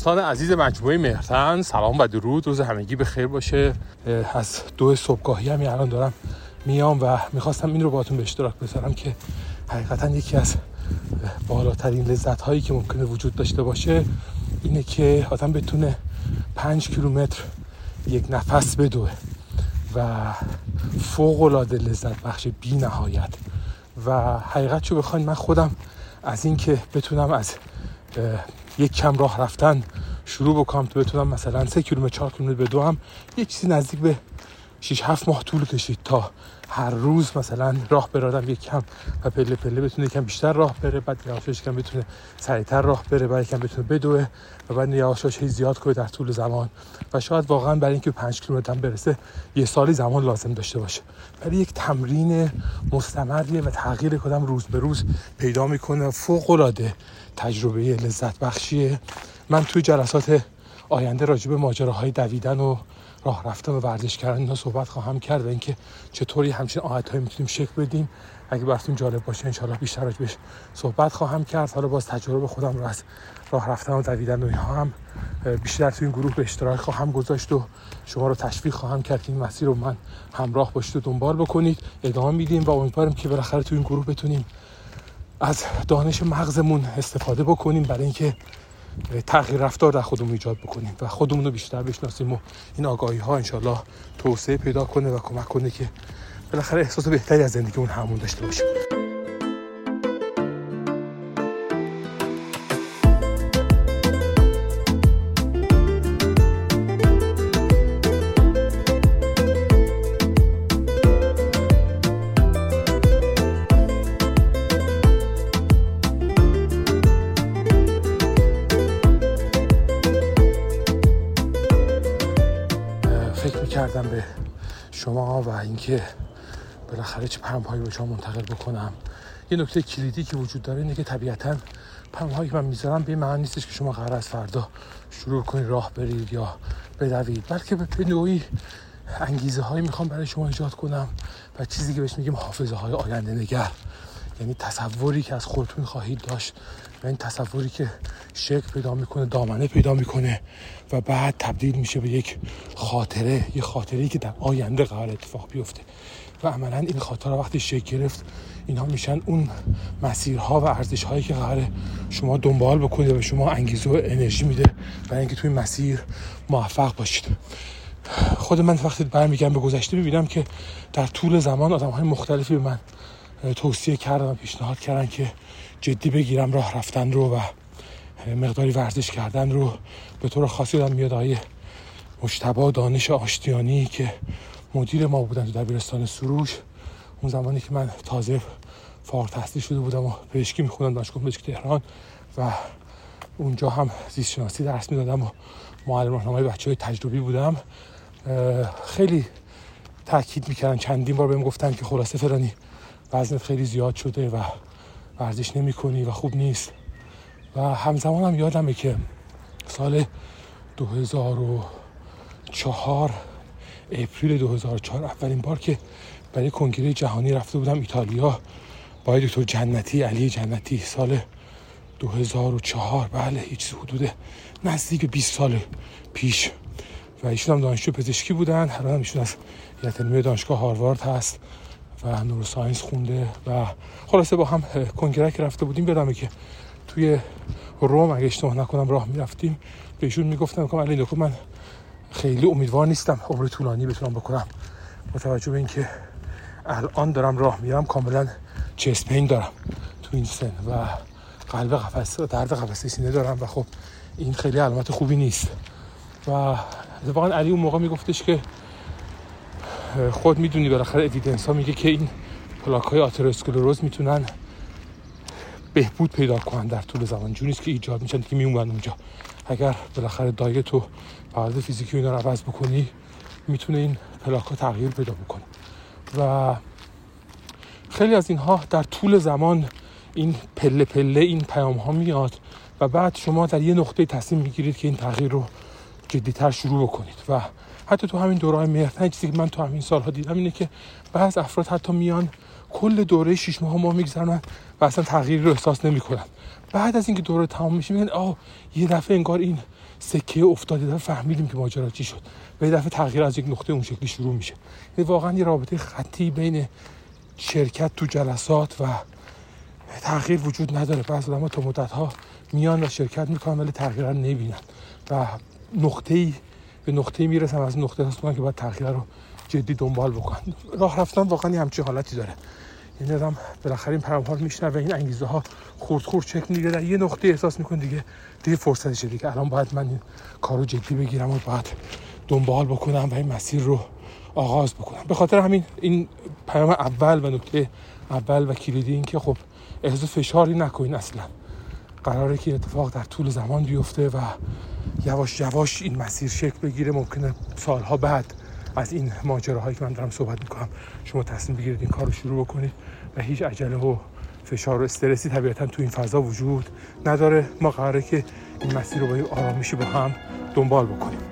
دوستان عزیز مجموعه مهرتن سلام و درود. روز همگی به خیر باشه. از دو صبحگاهی هم الان دارم میام و می‌خواستم این رو باتون به اشتراک بذارم که حقیقتا یکی از بالاترین لذت هایی که ممکنه وجود داشته باشه اینه که آدم بتونه پنج کیلومتر یک نفس بدوه و فوق العاده لذت بخش بی نهایت. و حقیقت چو بخواین من خودم از اینکه بتونم از یک کم راه رفتن شروع بکنم تو بتونم مثلا سه کیلومتر چهار کیلومتر بدوم یه چیزی نزدیک به 6 7 ماه طول کشید تا هر روز مثلا راه برادم یک کم و پله پله بتونه یکم بیشتر راه بره بعد یواشاش کم بتونه سریعتر راه بره بعد یکم بتونه بدوه و بعد یواشاش زیاد کنه در طول زمان. و شاید واقعا برای اینکه 5 کیلومتر برسه یه سالی زمان لازم داشته باشه. ولی یک تمرین مستمریه و تغییر کدام روز به روز پیدا می‌کنه فوق العاده تجربه لذت بخشیه من توی جلسات آینده راجع به ماجراهای دویدن و راه رفتن و ورزش کردن صحبت خواهم کرد و اینکه چطوری همچین های می‌تونیم شکل بدیم. اگه براتون جالب باشه انشالله بیشتر بهش صحبت خواهم کرد. حالا باز تجربه خودم رو از راه رفتن و دویدن و اینها هم بیشتر تو این گروه به اشتراک خواهم گذاشت و شما رو تشویق خواهم کرد که این مسیر رو من همراه باشید و دنبال بکنید. ادامه میدیم و امیدوارم که بالاخره تو این گروه بتونیم از دانش مغزمون استفاده بکنیم. برای اینکه تغییر رفتار در خودمون ایجاد بکنیم و خودمون رو بیشتر بشناسیم و این آگاهی ها انشالله توسعه پیدا کنه و کمک کنه که بالاخره احساس بهتری از زندگیمون همون داشته باشیم. و اینکه بالاخره چه پم هایی به شما منتقل بکنم. یه نکته کلیدی که وجود داره اینه که طبیعتا پم هایی که من می‌ذارم به معنی نیستش که شما قرار از فردا شروع کنید راه برید یا بدوید بلکه به نوعی انگیزه هایی می‌خوام برای شما ایجاد کنم و چیزی که بهش میگیم حافظه های آینده نگر. یعنی تصوری که از خودتون خواهید داشت و این تصوری که شکل پیدا می‌کنه دامنه پیدا می‌کنه و بعد تبدیل میشه به یک خاطره یه خاطره که در آینده قرار اتفاق بیفته. و عملا این خاطره وقتی شکل گرفت اینها میشن اون مسیرها و ارزش هایی که قرار شما دنبال بکنید و به شما انگیزه و انرژی میده برای اینکه توی مسیر موفق باشید. خود من وقتی برمیگردم به گذشته می‌بینم که در طول زمان آدم های مختلفی به من توصیه کردن و پیشنهاد کردن که جدی بگیرم راه رفتن رو و مقداری ورزش کردن رو. به طور خاصی دارم میاد آیه مشتبا دانش آشتیانی که مدیر ما بودن تو دبیرستان سروش. اون زمانی که من تازه فارغ تحصیل شده بودم و پزشکی میخوندم دانشگاه پزشکی تهران و اونجا هم زیست شناسی درس می‌دادم و معلم راهنمای بچه های تجربی بودم. خیلی تاکید می‌کردن چندین بار بهم گفتن که خلاصه فرانی وزنت خیلی زیاد شده و ورزش نمی کنی و خوب نیست. و همزمان هم یادمه که سال 2004 اپریل 2004 اولین بار که برای کنگره جهانی رفته بودم ایتالیا با دکتر جنتی علی جنتی. سال 2004 بله هیچ حدود نزدیک 20 سال پیش. و ایشون هم دانشجو پزشکی بودن هر هم ایشون از علمی دانشگاه هاروارد هست. و نوروساینس خونده و خلاصه با هم کنگره که رفته بودیم. یادمه که توی روم اگه اشتباه نکنم راه می‌رفتیم. بهشون می‌گفتم که علی من خیلی امیدوار نیستم عمر طولانی بتونم بکنم. با توجه به اینکه الان دارم راه میرم کاملا چسپین دارم تو این سن و قلب قفس درد قفسه سینه دارم و خب این خیلی علامت خوبی نیست. و واقعا علی اون موقع میگفتش که خود می‌دونی بالاخره اویدنس ها میگه که این پلاک های آتروسکلروز می‌تونن بهبود پیدا کنن در طول زمان. جوری که ایجاد میشن که میمونن اونجا. اگر بالاخره دایت و فعالیت فیزیکی اینا رو عوض بکنی می‌تونه این پلاک ها تغییر پیدا بکنه. و خیلی از اینها در طول زمان این پله پله این پیام ها میاد و بعد شما در یه نقطه تصمیم می‌گیرید که این تغییر رو جدیتر شروع بکنید. و حتی تو همین دوره مهرتن چیزی که من تو همین سالها دیدم اینه که بعض افراد حتی میان کل دوره شش ماه ما میگذرن و اصلا تغییری رو احساس نمی‌کنن. بعد از اینکه دوره تمام میشه میگن آه یه دفعه انگار این سکه افتاده فهمیدیم که ماجرا چی شد. و یه دفعه تغییر از یک نقطه اون شکلی شروع میشه. یعنی واقعا یه رابطه خطی بین شرکت تو جلسات و تغییر وجود نداره. بعض آدم تا مدت ها میان و شرکت می‌کنن ولی تغییر رو نبینن و نقطه ای به نقطه می‌رسن از نقطه هست که باید تغییر رو جدی دنبال بکنن راه رفتن واقعا همچین حالتی داره. این آدم بالاخره این پیام ها و این انگیزه ها خورد خورد چک دیگه در یه نقطه احساس میکن دیگه دیگه فرصتشه دیگه الان باید من این کارو جدی بگیرم و باید دنبال بکنم و این مسیر رو آغاز بکنم. به خاطر همین این پیام اول و نکته اول و کلیدی این که خب احساس فشاری نکنین اصلا. قراره که اتفاق در طول زمان بیفته و یواش یواش این مسیر شکل بگیره. ممکنه سالها بعد از این ماجراهایی که من دارم صحبت می‌کنم شما تصمیم بگیرید این کار رو شروع بکنید و هیچ عجله و فشار و استرسی طبیعتا تو این فضا وجود نداره. ما قراره که این مسیر رو با آرامشی با هم دنبال بکنیم.